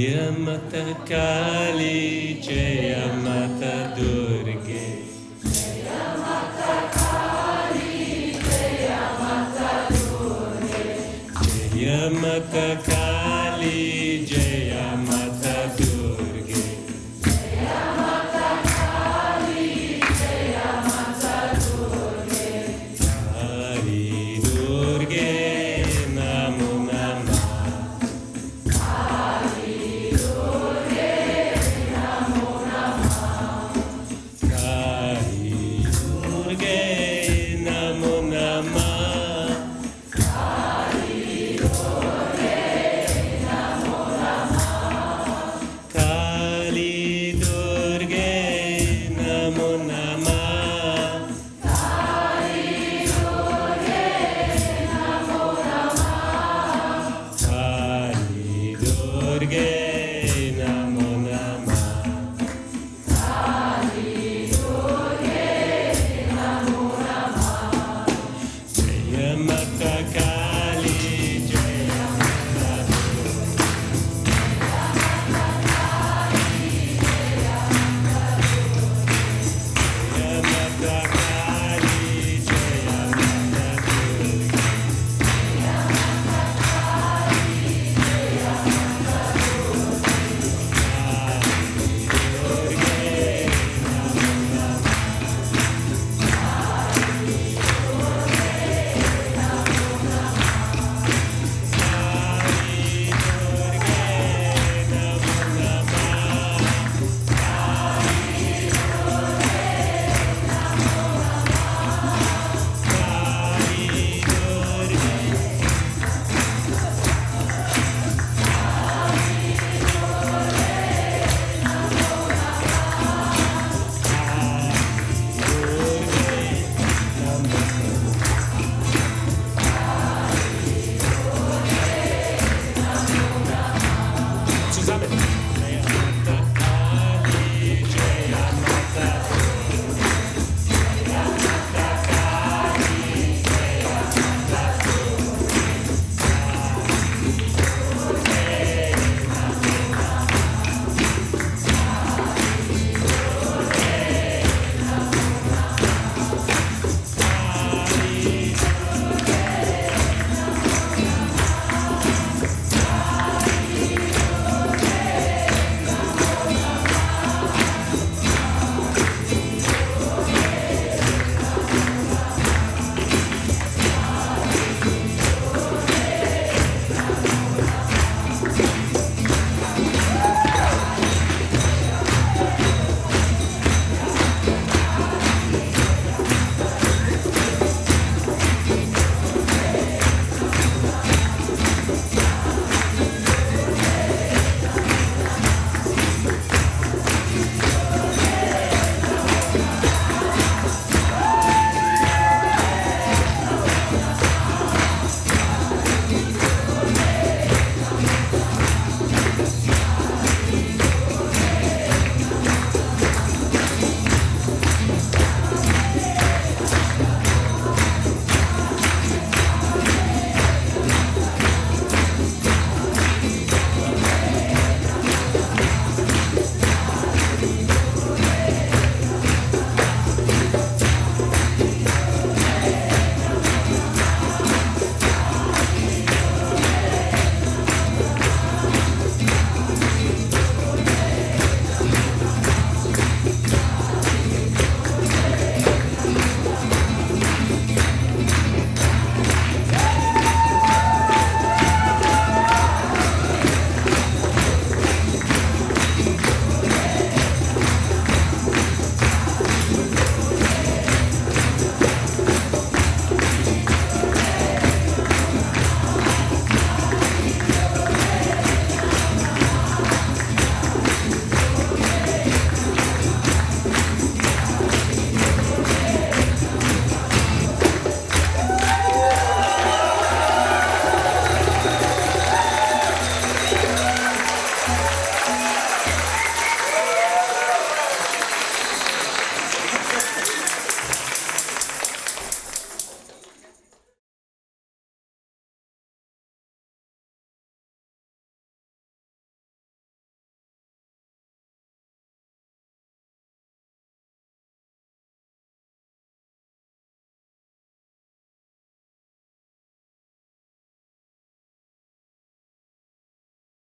Jaya Mata Kali, Jaya Mata Durge. Jaya Mata Kali, Jaya Mata Durge. Jaya Mata Kali, Jaya